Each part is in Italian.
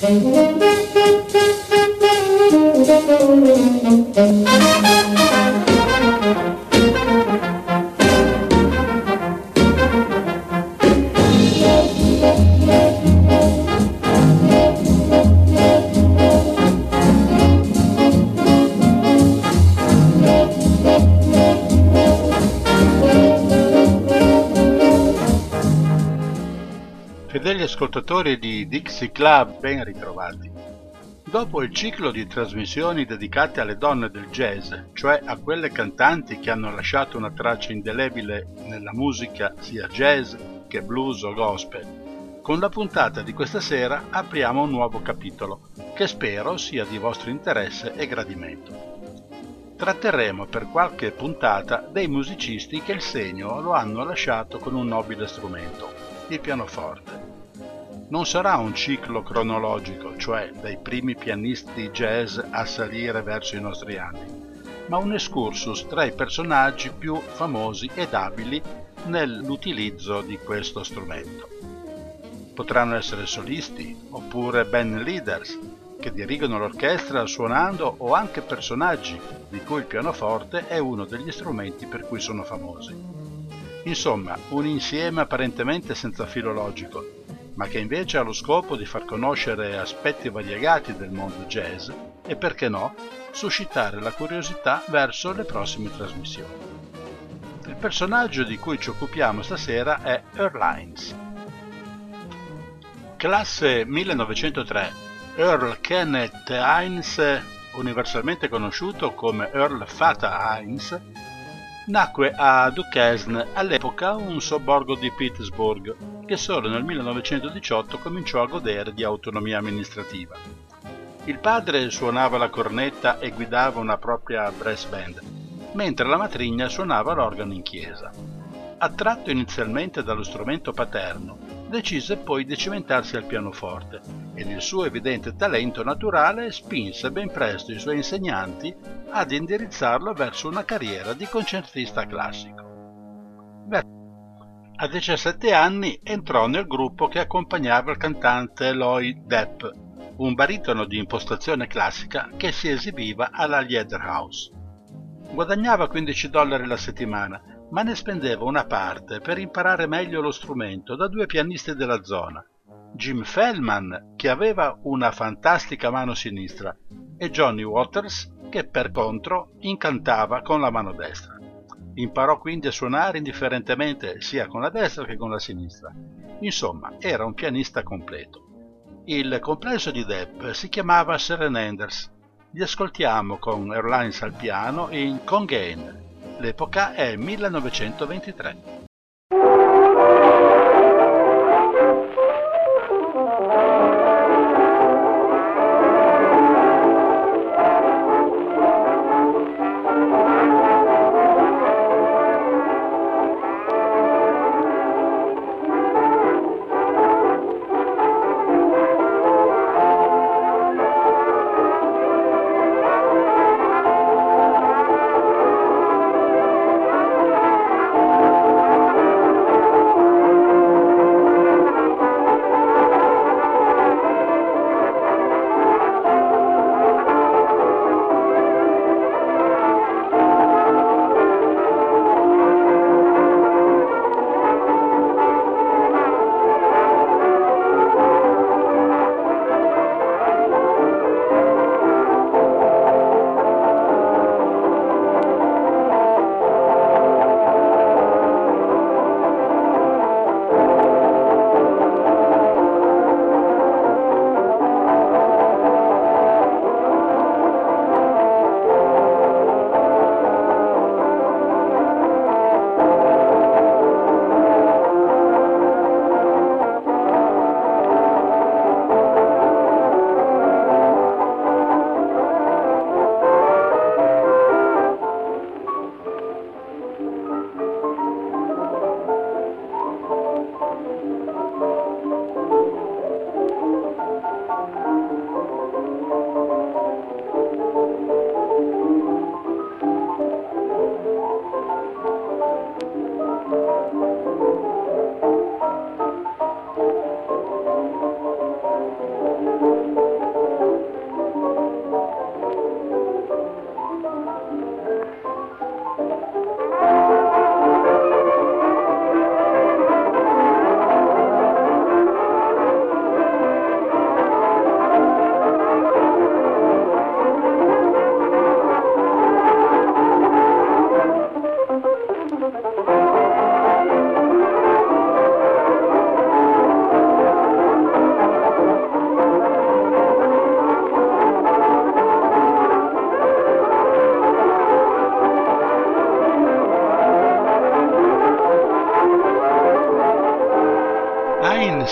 Thank you. Ascoltatori di Dixie Club, ben ritrovati. Dopo il ciclo di trasmissioni dedicate alle donne del jazz, cioè a quelle cantanti che hanno lasciato una traccia indelebile nella musica sia jazz che blues o gospel, con la puntata di questa sera apriamo un nuovo capitolo, che spero sia di vostro interesse e gradimento. Tratterremo per qualche puntata dei musicisti che il segno lo hanno lasciato con un nobile strumento, il pianoforte. Non sarà un ciclo cronologico, cioè dai primi pianisti jazz a salire verso i nostri anni, ma un excursus tra i personaggi più famosi ed abili nell'utilizzo di questo strumento. Potranno essere solisti oppure band leaders che dirigono l'orchestra suonando o anche personaggi di cui il pianoforte è uno degli strumenti per cui sono famosi. Insomma, un insieme apparentemente senza filo logico, ma che invece ha lo scopo di far conoscere aspetti variegati del mondo jazz e, perché no, suscitare la curiosità verso le prossime trasmissioni. Il personaggio di cui ci occupiamo stasera è Earl Hines. Classe 1903, Earl Kenneth Hines, universalmente conosciuto come Earl Fata Hines, nacque a Duquesne, all'epoca un sobborgo di Pittsburgh, che solo nel 1918 cominciò a godere di autonomia amministrativa. Il padre suonava la cornetta e guidava una propria brass band, mentre la matrigna suonava l'organo in chiesa. Attratto inizialmente dallo strumento paterno, decise poi di cimentarsi al pianoforte ed il suo evidente talento naturale spinse ben presto i suoi insegnanti ad indirizzarlo verso una carriera di concertista classico. A 17 anni entrò nel gruppo che accompagnava il cantante Lloyd Depp, un baritono di impostazione classica che si esibiva alla Lieder House. Guadagnava 15 dollari la settimana, ma ne spendeva una parte per imparare meglio lo strumento da due pianisti della zona, Jim Fellman, che aveva una fantastica mano sinistra, e Johnny Waters, che per contro incantava con la mano destra. Imparò quindi a suonare indifferentemente sia con la destra che con la sinistra. Insomma, era un pianista completo. Il complesso di Depp si chiamava Serenenders. Li ascoltiamo con Airlines al piano in Congain. L'epoca è 1923.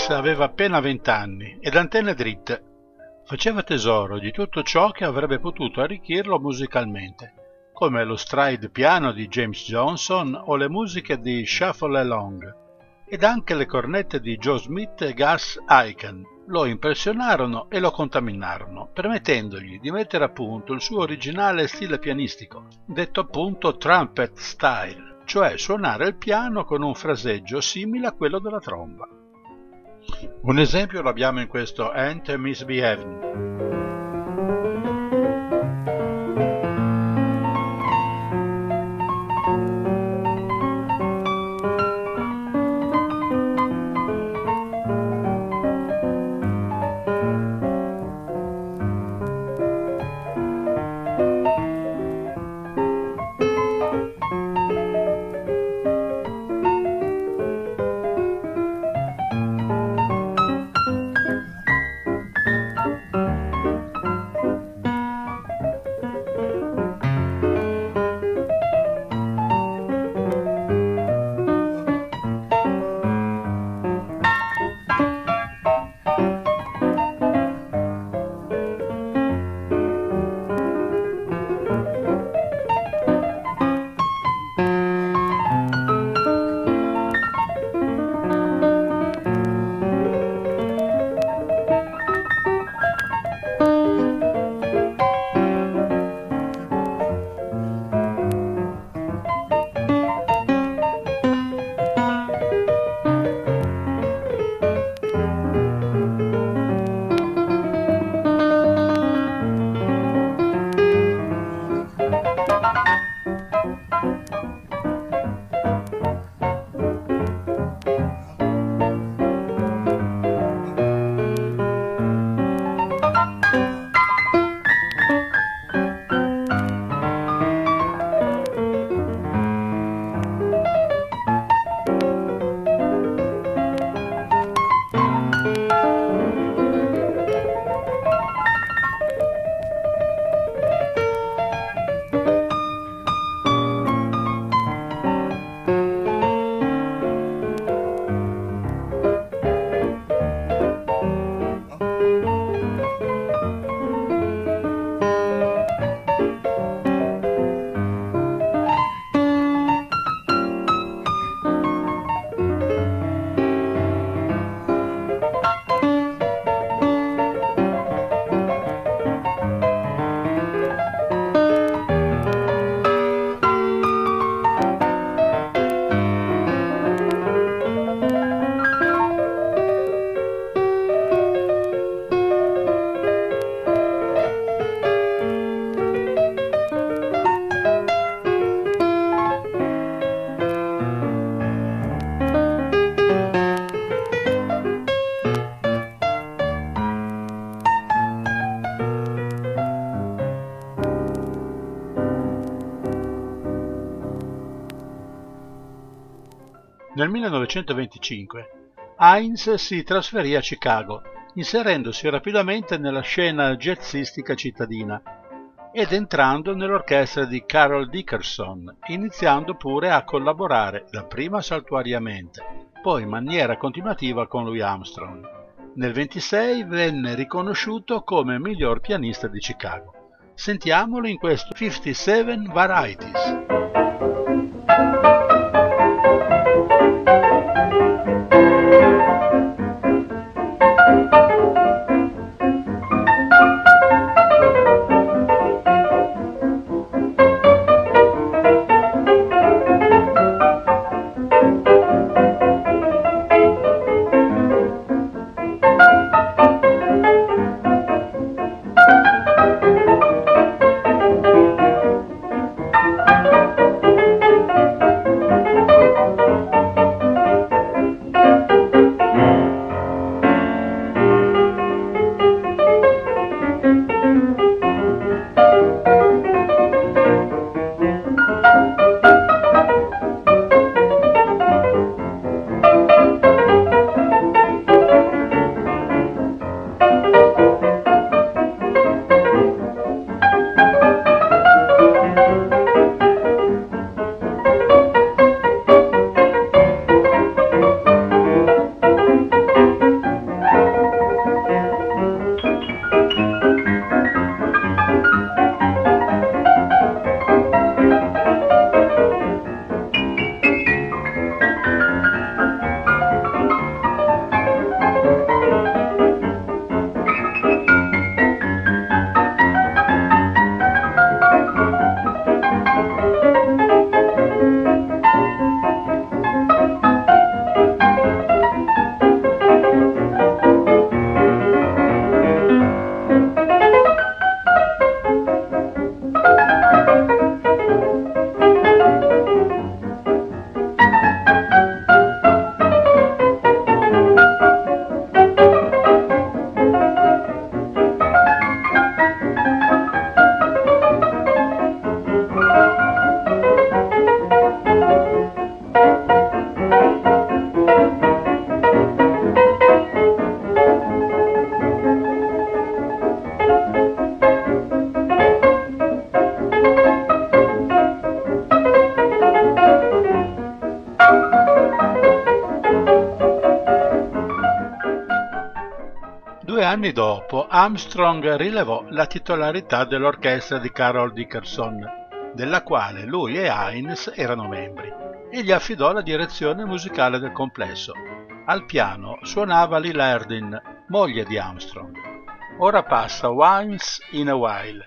Aveva appena vent'anni ed antenne dritte. Faceva tesoro di tutto ciò che avrebbe potuto arricchirlo musicalmente, come lo stride piano di James Johnson o le musiche di Shuffle Along, ed anche le cornette di Joe Smith e Gus Aiken lo impressionarono e lo contaminarono, permettendogli di mettere a punto il suo originale stile pianistico, detto appunto trumpet style, cioè suonare il piano con un fraseggio simile a quello della tromba. Un esempio lo abbiamo in questo Ant Misbehaving. Nel 1925 Hines si trasferì a Chicago, inserendosi rapidamente nella scena jazzistica cittadina ed entrando nell'orchestra di Carol Dickerson, iniziando pure a collaborare dapprima saltuariamente, poi in maniera continuativa con Louis Armstrong. Nel 26 venne riconosciuto come miglior pianista di Chicago. Sentiamolo in questo 57 Varieties. Anni dopo Armstrong rilevò la titolarità dell'orchestra di Carol Dickerson, della quale lui e Hines erano membri, e gli affidò la direzione musicale del complesso. Al piano suonava Lila Erdin, moglie di Armstrong. Ora passa Once in a While,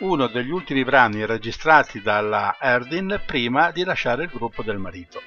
uno degli ultimi brani registrati dalla Erdin prima di lasciare il gruppo del marito.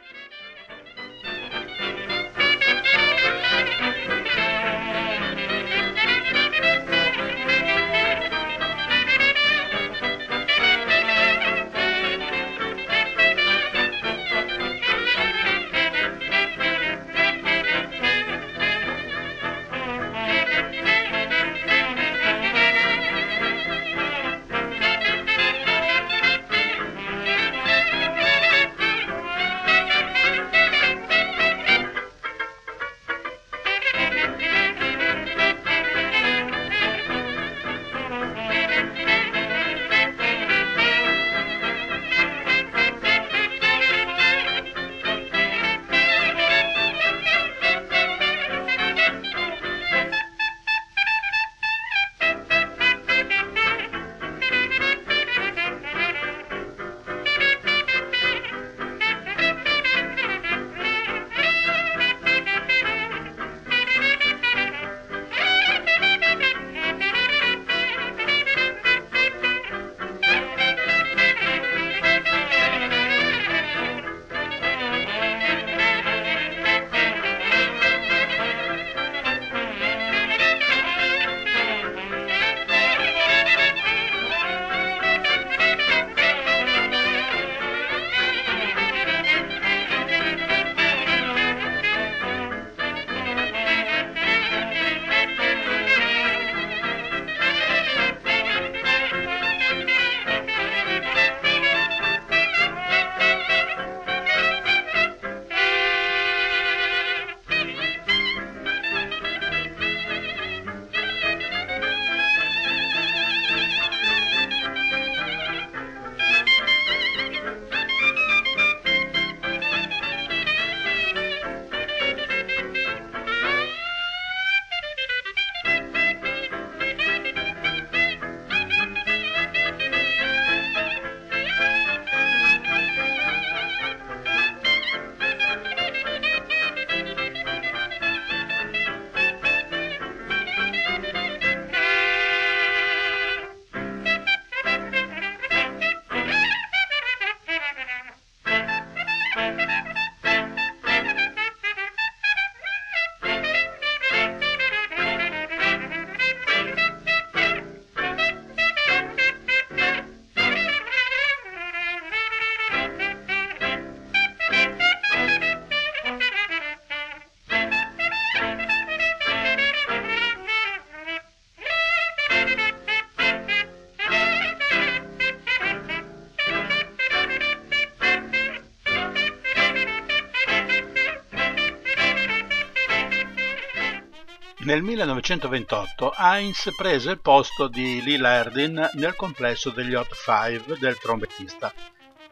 Nel 1928 Heinz prese il posto di Lila Erdin nel complesso degli Hot Five del trombettista,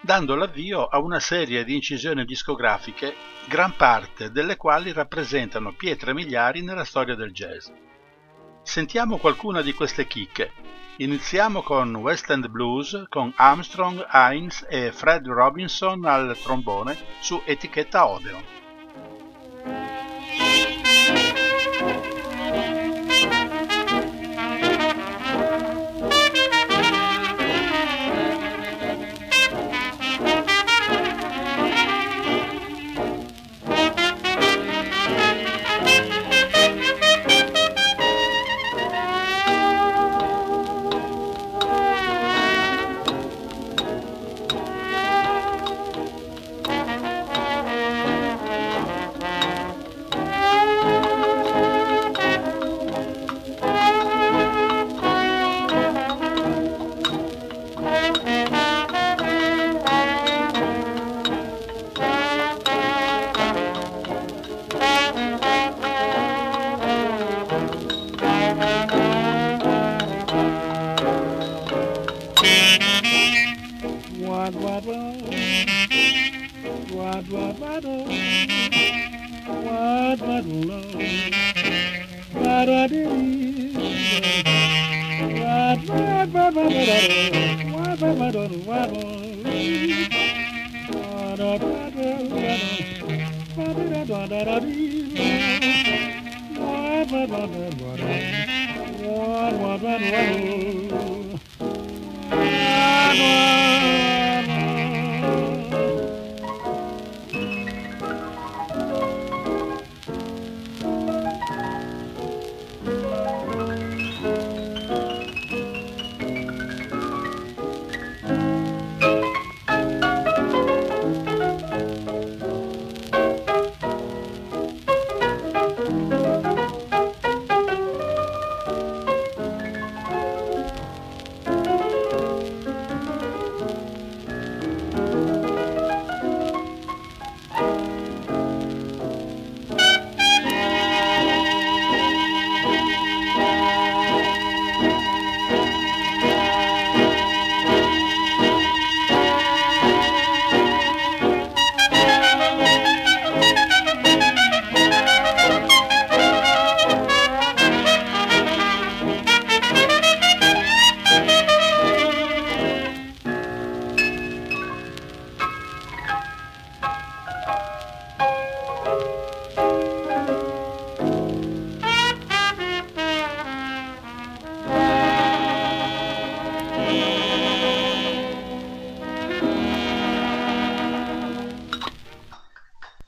dando l'avvio a una serie di incisioni discografiche, gran parte delle quali rappresentano pietre miliari nella storia del jazz. Sentiamo qualcuna di queste chicche. Iniziamo con West End Blues con Armstrong, Heinz e Fred Robinson al trombone su etichetta Odeon.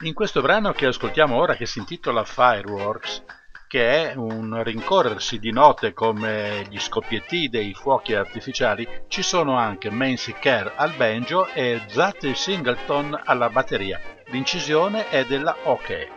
In questo brano che ascoltiamo ora, che si intitola Fireworks, che è un rincorrersi di note come gli scoppietti dei fuochi artificiali, ci sono anche Mancy Kerr al banjo e Zatty Singleton alla batteria. L'incisione è della OK.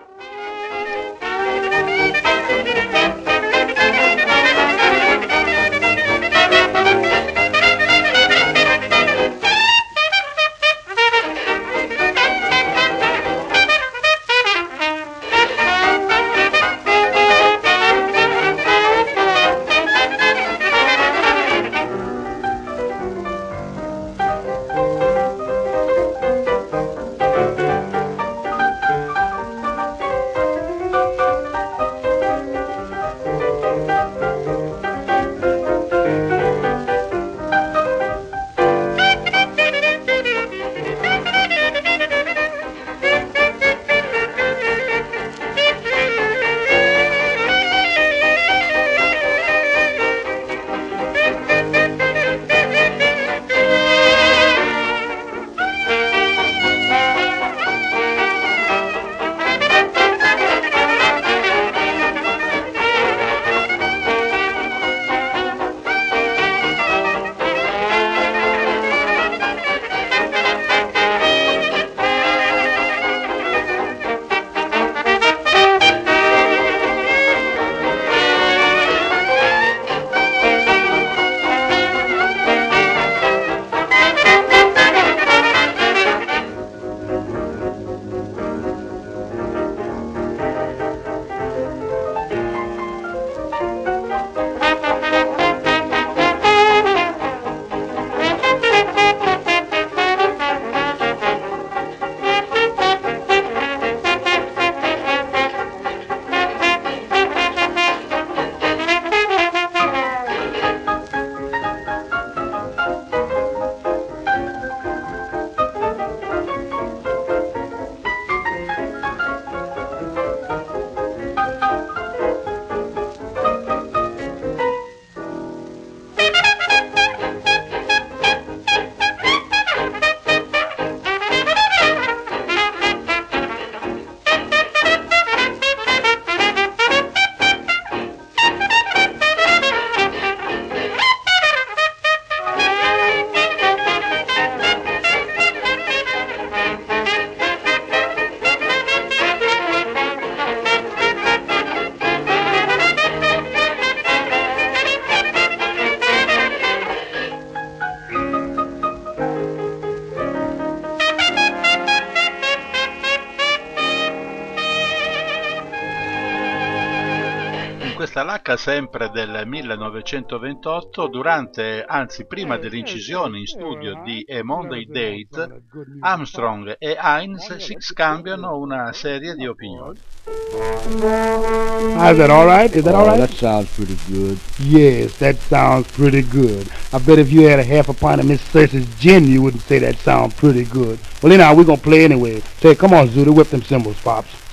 Stalacca sempre del 1928, durante, anzi prima dell'incisione in studio di A Monday Date, Armstrong e Hines si scambiano una serie di opinioni. Is that all right? Is that all right? that sounds pretty good. Yes, that sounds pretty good. I bet if you had a half a pint of Miss Cersei's gin, you wouldn't say that sounds pretty good. Well, anyhow, we're gonna play anyway. Say, come on, Zooty, whip them cymbals, pops.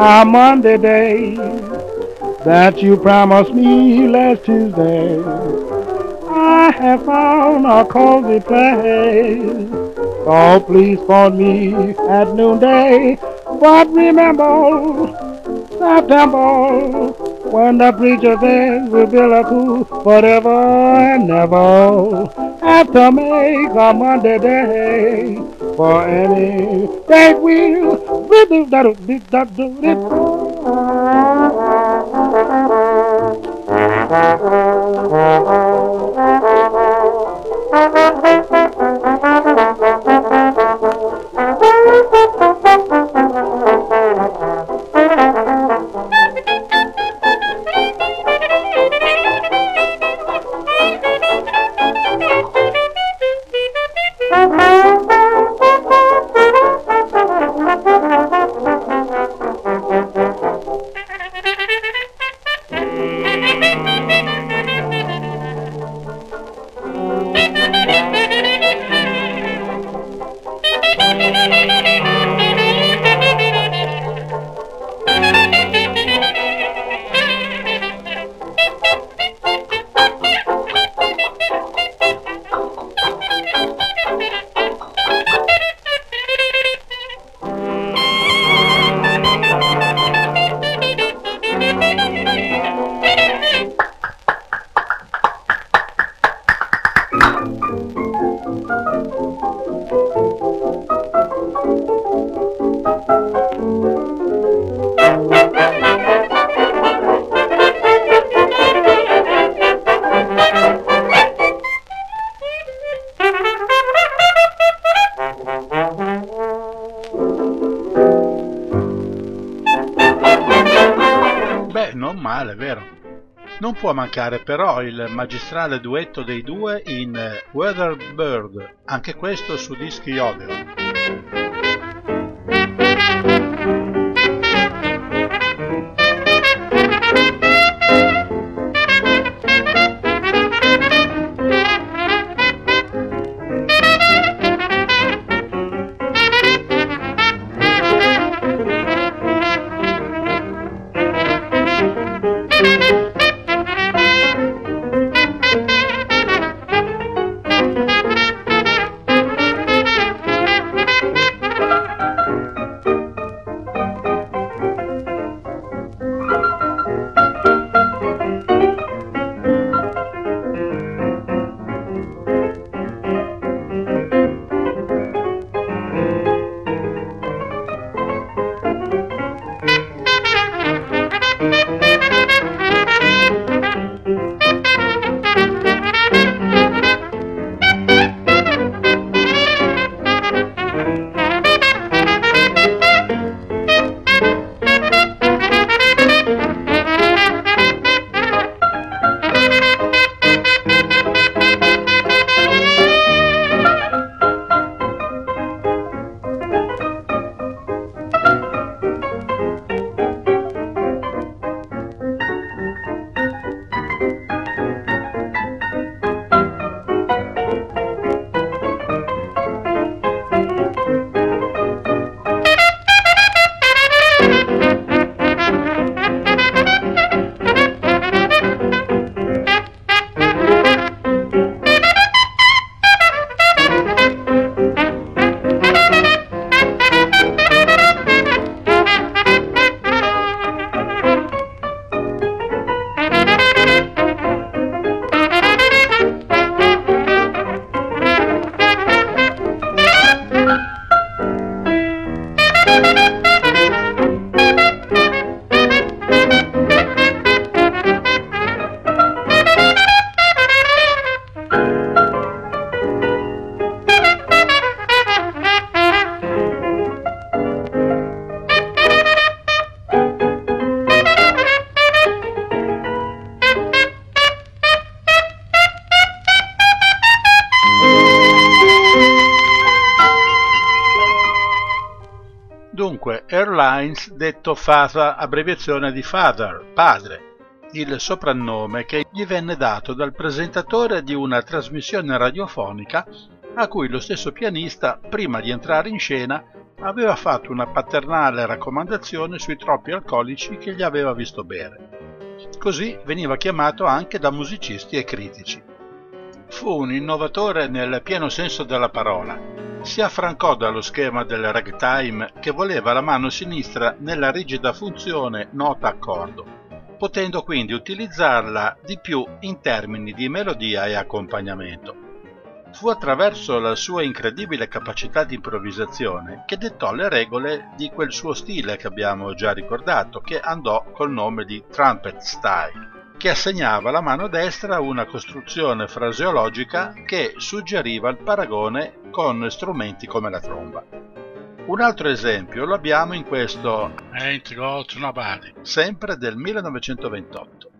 Our Monday day that you promised me last Tuesday. I have found a cozy place. Oh, please phone me at noonday. But remember, September, when the preacher says we'll build a cool forever and never have to make a Monday day for any do do do do do do mancare però il magistrale duetto dei due in Weather Bird, anche questo su dischi Odeon. Detto Father, abbreviazione di Father, padre, il soprannome che gli venne dato dal presentatore di una trasmissione radiofonica a cui lo stesso pianista, prima di entrare in scena, aveva fatto una paternale raccomandazione sui troppi alcolici che gli aveva visto bere. Così veniva chiamato anche da musicisti e critici. Fu un innovatore nel pieno senso della parola. Si affrancò dallo schema del ragtime che voleva la mano sinistra nella rigida funzione nota-accordo potendo quindi utilizzarla di più in termini di melodia e accompagnamento. Fu attraverso la sua incredibile capacità di improvvisazione che dettò le regole di quel suo stile che abbiamo già ricordato, che andò col nome di trumpet style, che assegnava alla mano destra una costruzione fraseologica che suggeriva il paragone con strumenti come la tromba. Un altro esempio lo abbiamo in questo Ain't Got Nobody, sempre del 1928.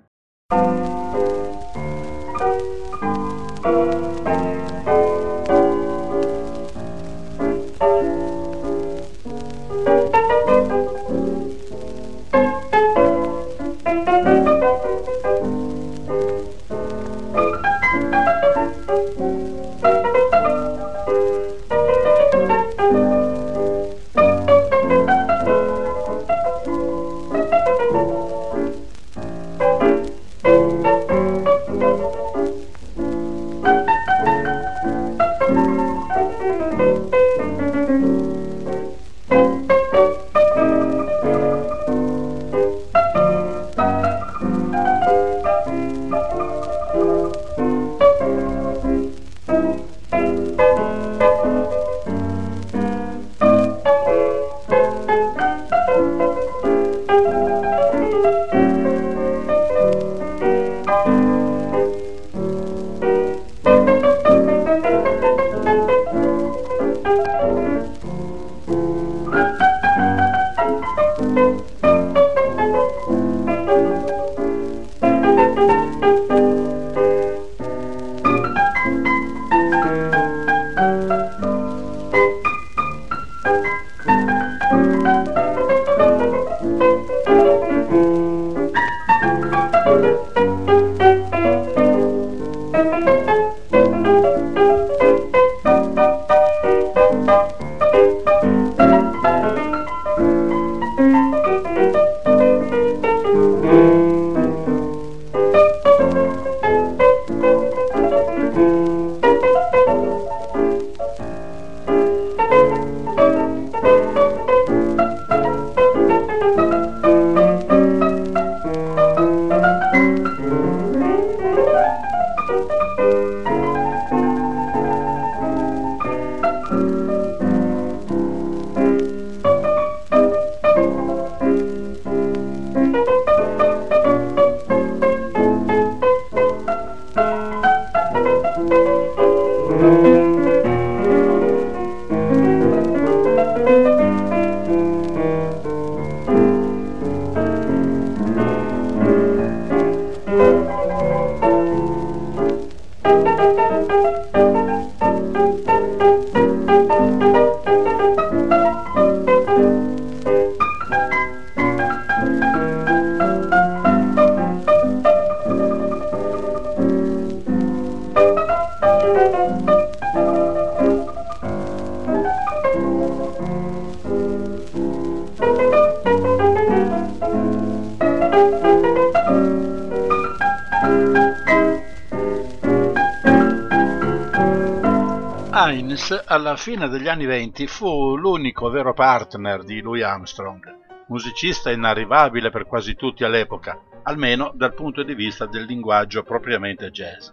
Hines alla fine degli anni venti fu l'unico vero partner di Louis Armstrong, musicista inarrivabile per quasi tutti all'epoca, almeno dal punto di vista del linguaggio propriamente jazz.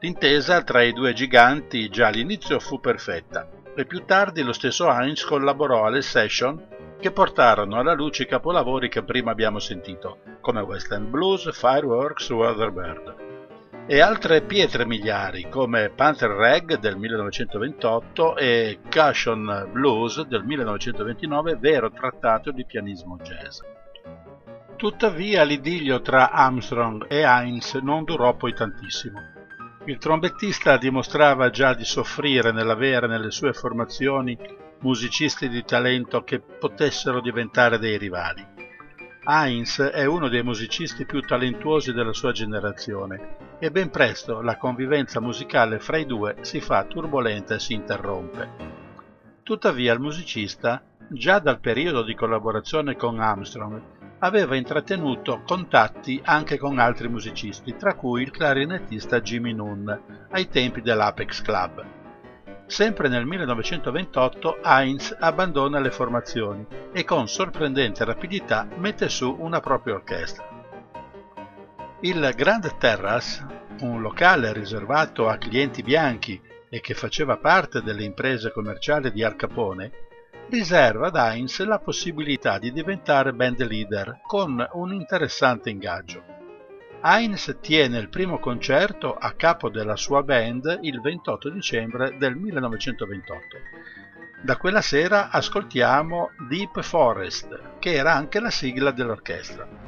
L'intesa tra i due giganti già all'inizio fu perfetta e più tardi lo stesso Hines collaborò alle session che portarono alla luce i capolavori che prima abbiamo sentito, come West End Blues, Fireworks, Weatherbird e altre pietre miliari come Panther Rag del 1928 e Cushion Blues del 1929, vero trattato di pianismo jazz. Tuttavia l'idillio tra Armstrong e Heinz non durò poi tantissimo. Il trombettista dimostrava già di soffrire nell'avere nelle sue formazioni musicisti di talento che potessero diventare dei rivali. Heinz è uno dei musicisti più talentuosi della sua generazione e ben presto la convivenza musicale fra i due si fa turbolenta e si interrompe. Tuttavia il musicista, già dal periodo di collaborazione con Armstrong, aveva intrattenuto contatti anche con altri musicisti, tra cui il clarinettista Jimmy Nunn, ai tempi dell'Apex Club. Sempre nel 1928 Heinz abbandona le formazioni e con sorprendente rapidità mette su una propria orchestra. Il Grand Terrace, un locale riservato a clienti bianchi e che faceva parte delle imprese commerciali di Al Capone, riserva ad Heinz la possibilità di diventare band leader con un interessante ingaggio. Heinz tiene il primo concerto a capo della sua band il 28 dicembre del 1928. Da quella sera ascoltiamo Deep Forest, che era anche la sigla dell'orchestra.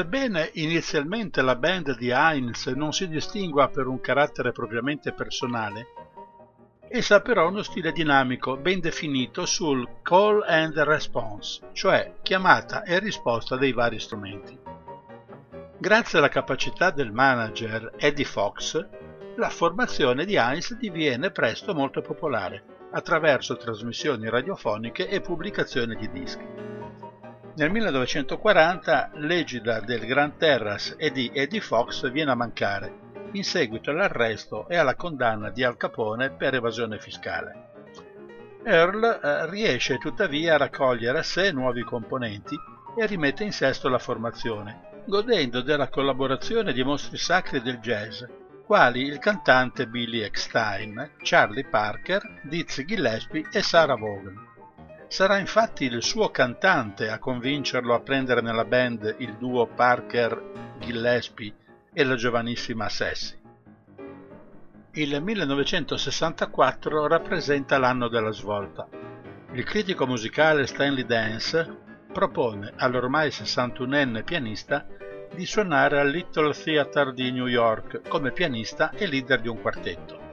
Sebbene inizialmente la band di Heinz non si distingua per un carattere propriamente personale, essa ha però uno stile dinamico ben definito sul call and response, cioè chiamata e risposta dei vari strumenti. Grazie alla capacità del manager Eddie Fox, la formazione di Heinz diviene presto molto popolare attraverso trasmissioni radiofoniche e pubblicazioni di dischi. Nel 1940 l'egida del Grand Terrace e di Eddie Fox viene a mancare, in seguito all'arresto e alla condanna di Al Capone per evasione fiscale. Earl eh, riesce tuttavia a raccogliere a sé nuovi componenti e rimette in sesto la formazione, godendo della collaborazione di mostri sacri del jazz, quali il cantante Billy Eckstein, Charlie Parker, Dizzy Gillespie e Sarah Vaughan. Sarà infatti il suo cantante a convincerlo a prendere nella band il duo Parker-Gillespie e la giovanissima Sessi. Il 1964 rappresenta l'anno della svolta. Il critico musicale Stanley Dance propone all'ormai 61enne pianista di suonare al Little Theatre di New York come pianista e leader di un quartetto.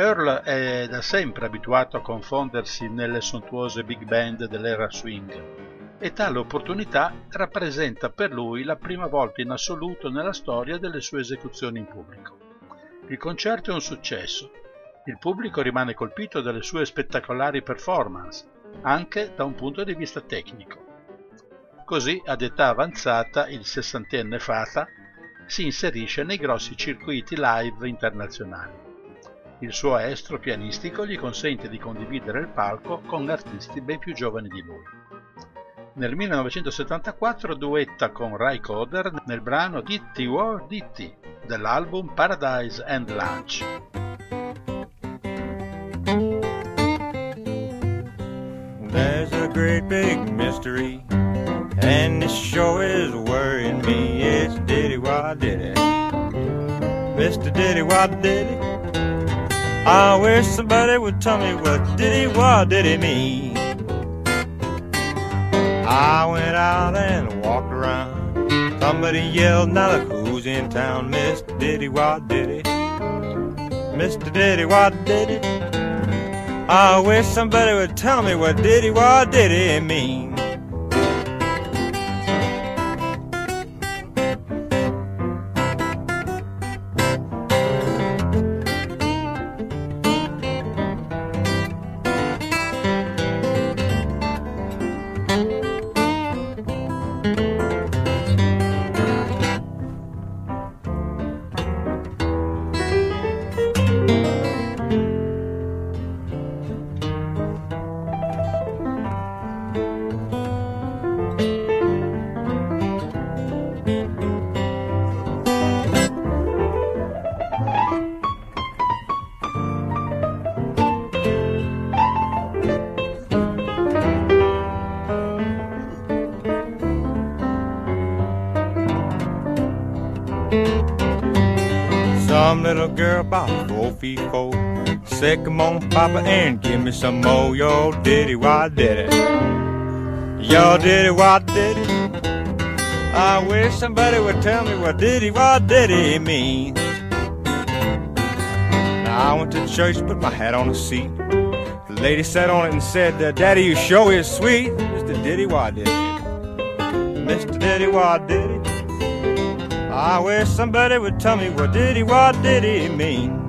Earl è da sempre abituato a confondersi nelle sontuose big band dell'era swing e tale opportunità rappresenta per lui la prima volta in assoluto nella storia delle sue esecuzioni in pubblico. Il concerto è un successo. Il pubblico rimane colpito dalle sue spettacolari performance, anche da un punto di vista tecnico. Così, ad età avanzata, il sessantenne Fata si inserisce nei grossi circuiti live internazionali. Il suo estro pianistico gli consente di condividere il palco con artisti ben più giovani di lui. Nel 1974 duetta con Ray Coder nel brano Ditti War Ditti dell'album Paradise and Lunch. There's a great big mystery And this show is worrying me. It's Diddy Wah Diddy. Mr. Diddy Wah Diddy. I wish somebody would tell me what Diddy Wah Diddy mean. I went out and walked around. Somebody yelled, now look who's in town. Mr. Diddy Wah Diddy. Mr. Diddy Wah Diddy. I wish somebody would tell me what Diddy Wah Diddy mean. Four feet four. Say, come on, Papa, and give me some more. Yo, diddy, why did it? Yo, diddy, why did it? I wish somebody would tell me what diddy, why did it mean? Now I went to church, put my hat on the seat. The lady sat on it and said, Daddy, you show is sweet. Mr. Diddy, why did it? Mr. Diddy, why did it? I wish somebody would tell me what did he, what did he mean?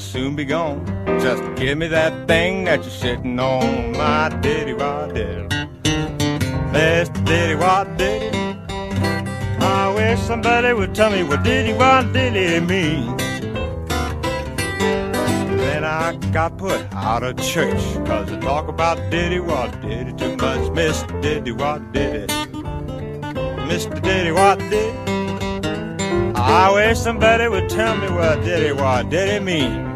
Soon be gone. Just give me that thing that you're sitting on, my diddy wah diddy. Mr. Diddy wah diddy. I wish somebody would tell me what diddy wah diddy mean. Then I got put out of church, cause I talk about diddy wah diddy too much. Mr. Diddy wah diddy. Mr. Diddy wah diddy. I wish somebody would tell me what diddy what did it mean.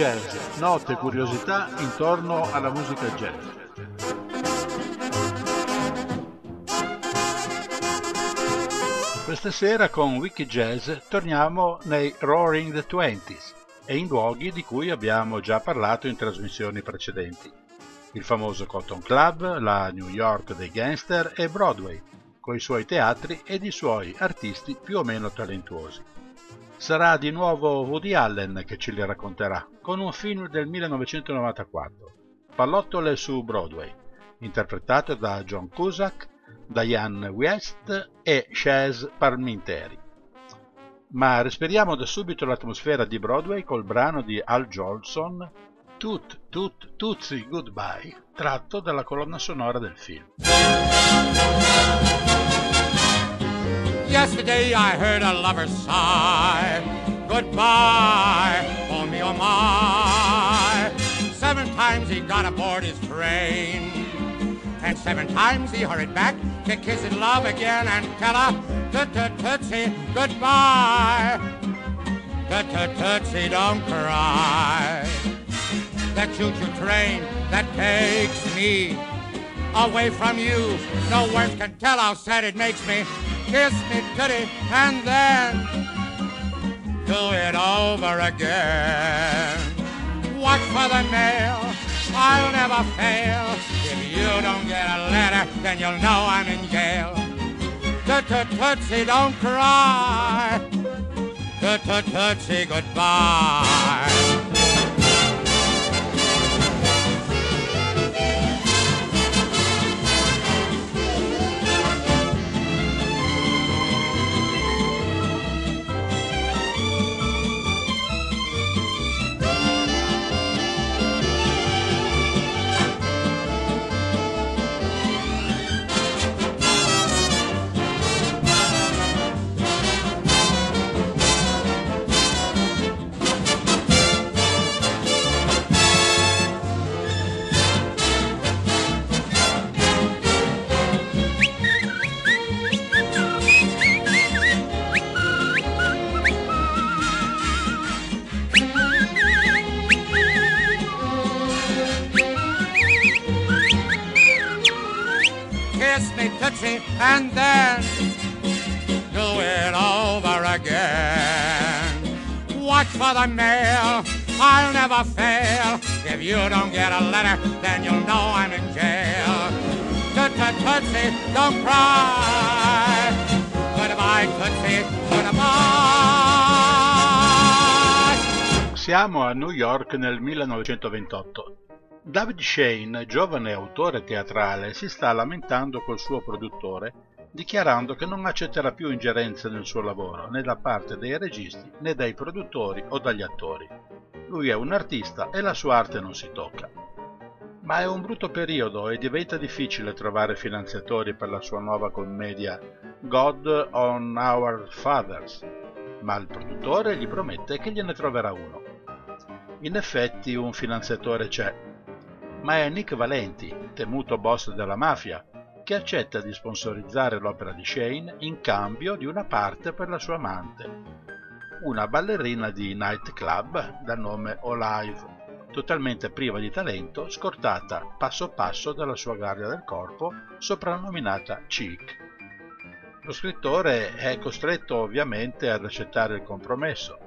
Jazz, note e curiosità intorno alla musica jazz. Questa sera con Wiki Jazz torniamo nei Roaring the Twenties e in luoghi di cui abbiamo già parlato in trasmissioni precedenti. Il famoso Cotton Club, la New York dei gangster e Broadway, coi suoi teatri ed i suoi artisti più o meno talentuosi. Sarà di nuovo Woody Allen che ce li racconterà, con un film del 1994, Pallottole su Broadway, interpretato da John Cusack, Diane West e Chaz Parminteri. Ma respiriamo da subito l'atmosfera di Broadway col brano di Al Jolson, Tut Tut Tutsi Goodbye, tratto dalla colonna sonora del film. Yesterday I heard a lover sigh. Goodbye, oh me, oh my. Seven times he got aboard his train. And seven times he hurried back to kiss his love again and tell her, tut tut tootsie, goodbye. Tut tut tootsie, don't cry. The choo-choo train that takes me away from you. No words can tell how sad it makes me kiss me, titty, and then do it over again. Watch for the mail, I'll never fail. If you don't get a letter, then you'll know I'm in jail. Tut-tut-tootsie, don't cry. Tut-tut-tootsie, goodbye. And then do it over again. Watch for the mail, I'll never fail. If you don't get a letter, then you'll know I'm in jail. Tootsie, don't cry. Goodbye, Tootsie, goodbye. Siamo a New York nel 1928. David Shane, giovane autore teatrale, si sta lamentando col suo produttore, dichiarando che non accetterà più ingerenze nel suo lavoro, né da parte dei registi, né dai produttori o dagli attori. Lui è un artista e la sua arte non si tocca. Ma è un brutto periodo e diventa difficile trovare finanziatori per la sua nuova commedia God on Our Fathers, ma il produttore gli promette che gliene troverà uno. In effetti un finanziatore c'è, ma è Nick Valenti, temuto boss della mafia, che accetta di sponsorizzare l'opera di Shane in cambio di una parte per la sua amante, una ballerina di nightclub dal nome Olive, totalmente priva di talento, scortata passo passo dalla sua guardia del corpo, soprannominata Cheek. Lo scrittore è costretto ovviamente ad accettare il compromesso,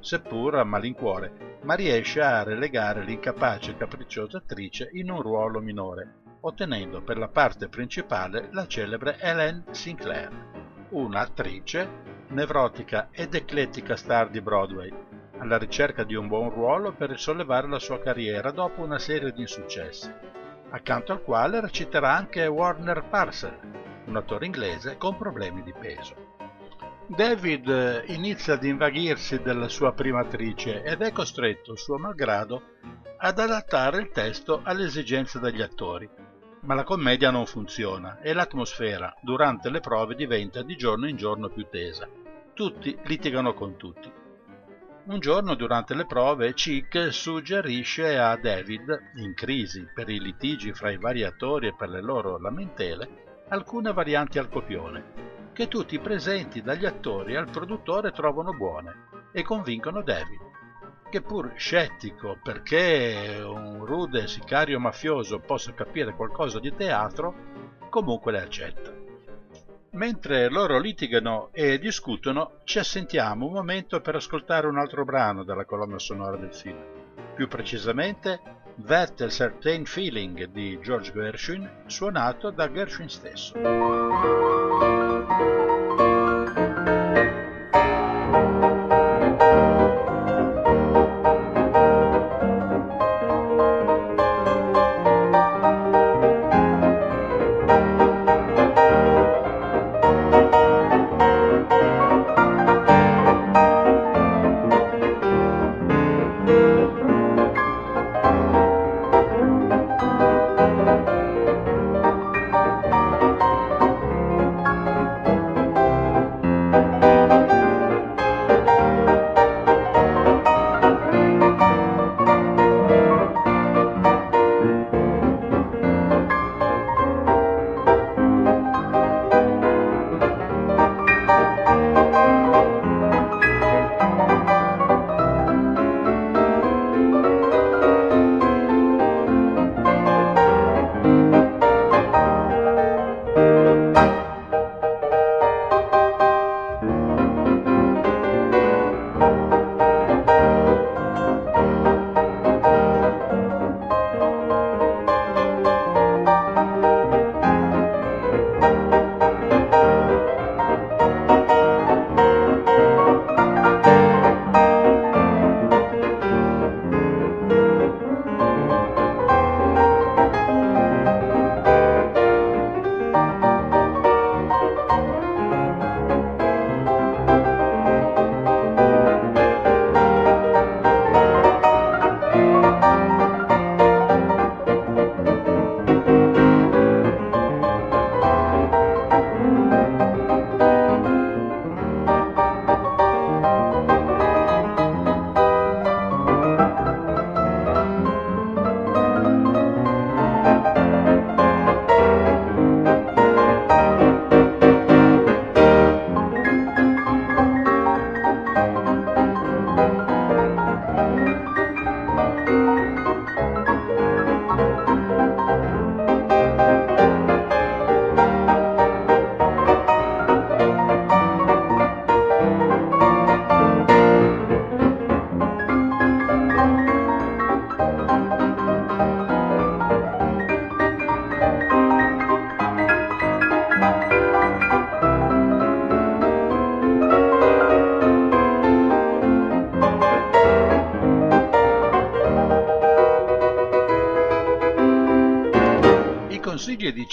seppur a malincuore, ma riesce a relegare l'incapace e capricciosa attrice in un ruolo minore, ottenendo per la parte principale la celebre Helen Sinclair, un'attrice nevrotica ed eclettica star di Broadway, alla ricerca di un buon ruolo per risollevare la sua carriera dopo una serie di insuccessi, accanto al quale reciterà anche Warner Parcel, un attore inglese con problemi di peso. David eh, inizia ad invaghirsi della sua prima attrice ed è costretto, suo malgrado, ad adattare il testo alle esigenze degli attori. Ma la commedia non funziona e l'atmosfera durante le prove diventa di giorno in giorno più tesa. Tutti litigano con tutti. Un giorno durante le prove Chick suggerisce a David, in crisi per i litigi fra i vari attori e per le loro lamentele, alcune varianti al copione che tutti i presenti dagli attori al produttore trovano buone e convincono David. che pur scettico perché un rude sicario mafioso possa capire qualcosa di teatro, comunque le accetta. Mentre loro litigano e discutono, ci assentiamo un momento per ascoltare un altro brano dalla colonna sonora del film, più precisamente That Certain Feeling di George Gershwin, suonato da Gershwin stesso. Consigli di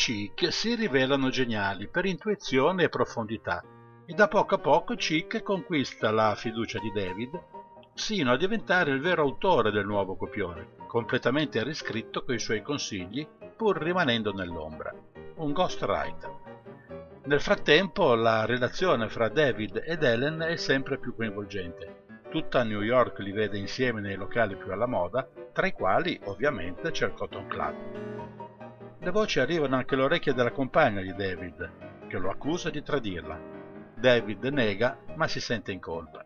Cheek si rivelano geniali per intuizione e profondità e da poco a poco Cheek conquista la fiducia di David sino a diventare il vero autore del nuovo copione, completamente riscritto coi suoi consigli pur rimanendo nell'ombra, un ghostwriter. Nel frattempo la relazione fra David ed Ellen è sempre più coinvolgente. Tutta New York li vede insieme nei locali più alla moda, tra i quali ovviamente c'è il Cotton Club. Le voci arrivano anche alle orecchie della compagna di David, che lo accusa di tradirla. David nega, ma si sente in colpa.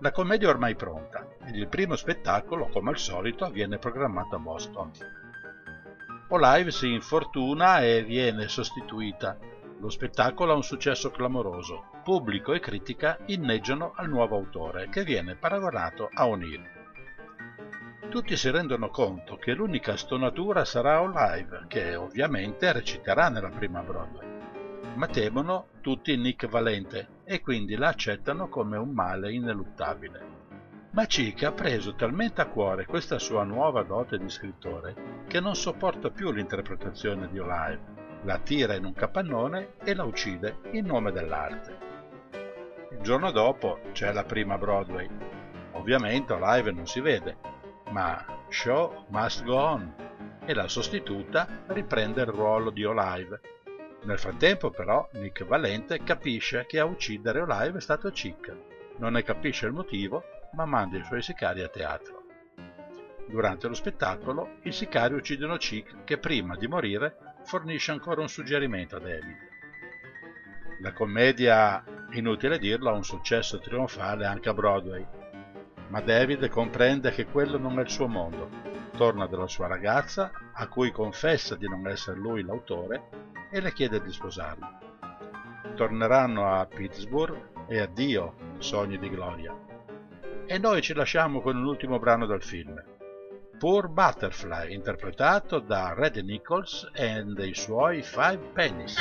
La commedia è ormai pronta ed il primo spettacolo, come al solito, viene programmato a Boston. Olive si infortuna e viene sostituita. Lo spettacolo ha un successo clamoroso. Pubblico e critica inneggiano al nuovo autore, che viene paragonato a O'Neill. Tutti si rendono conto che l'unica stonatura sarà Olive, che ovviamente reciterà nella prima Broadway. Ma temono tutti Nick Valente e quindi la accettano come un male ineluttabile. Ma Chick ha preso talmente a cuore questa sua nuova dote di scrittore che non sopporta più l'interpretazione di Olive, la tira in un capannone e la uccide in nome dell'arte. Il giorno dopo c'è la prima Broadway. Ovviamente Olive non si vede, ma Show Must Go On e la sostituta riprende il ruolo di Olive. Nel frattempo però Nick Valente capisce che a uccidere Olive è stato Chick. Non ne capisce il motivo, ma manda i suoi sicari a teatro. Durante lo spettacolo, i sicari uccidono Chick che prima di morire fornisce ancora un suggerimento a David. La commedia, inutile dirlo, ha un successo trionfale anche a Broadway ma David comprende che quello non è il suo mondo. Torna dalla sua ragazza, a cui confessa di non essere lui l'autore, e le chiede di sposarlo. Torneranno a Pittsburgh e addio sogni di gloria. E noi ci lasciamo con un ultimo brano del film. Poor Butterfly, interpretato da Red Nichols e dei suoi Five Pennies.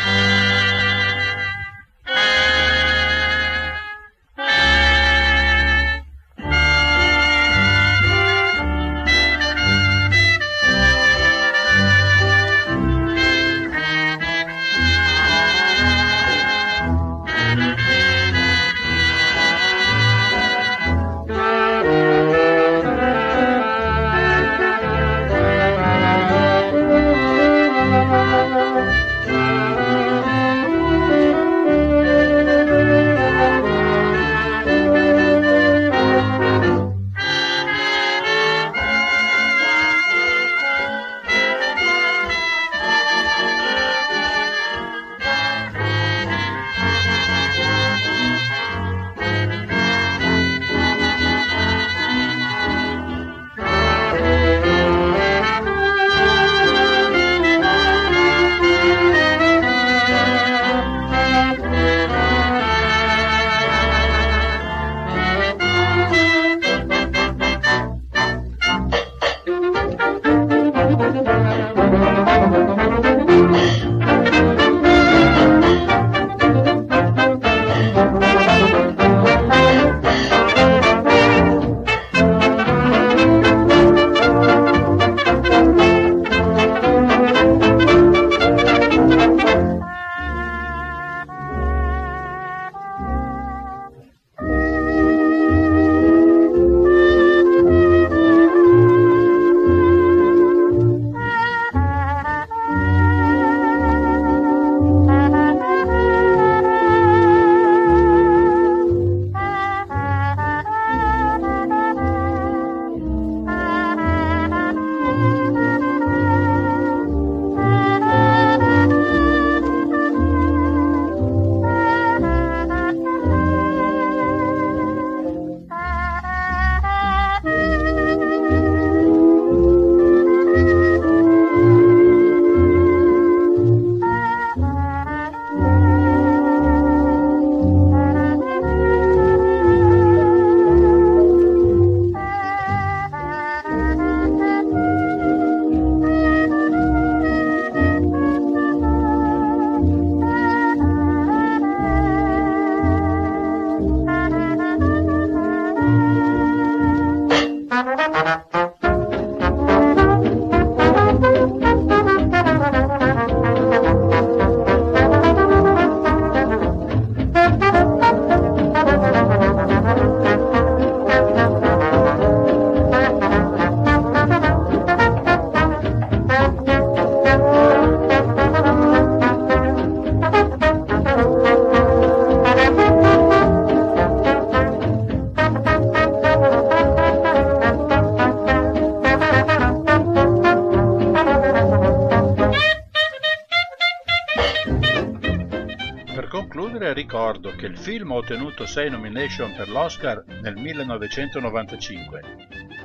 Film ha ottenuto 6 nomination per l'Oscar nel 1995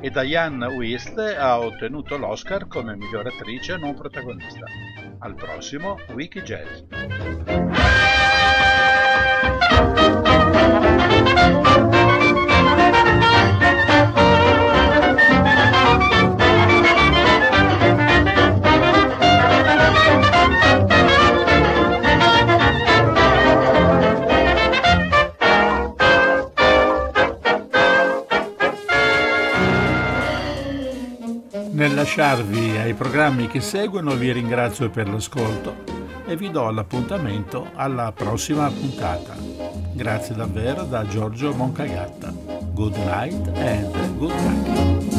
e Diane Wist ha ottenuto l'Oscar come miglior attrice non protagonista. Al prossimo Wiki Jazz. Lasciarvi ai programmi che seguono vi ringrazio per l'ascolto e vi do l'appuntamento alla prossima puntata. Grazie davvero da Giorgio Moncagatta. Good night and good luck.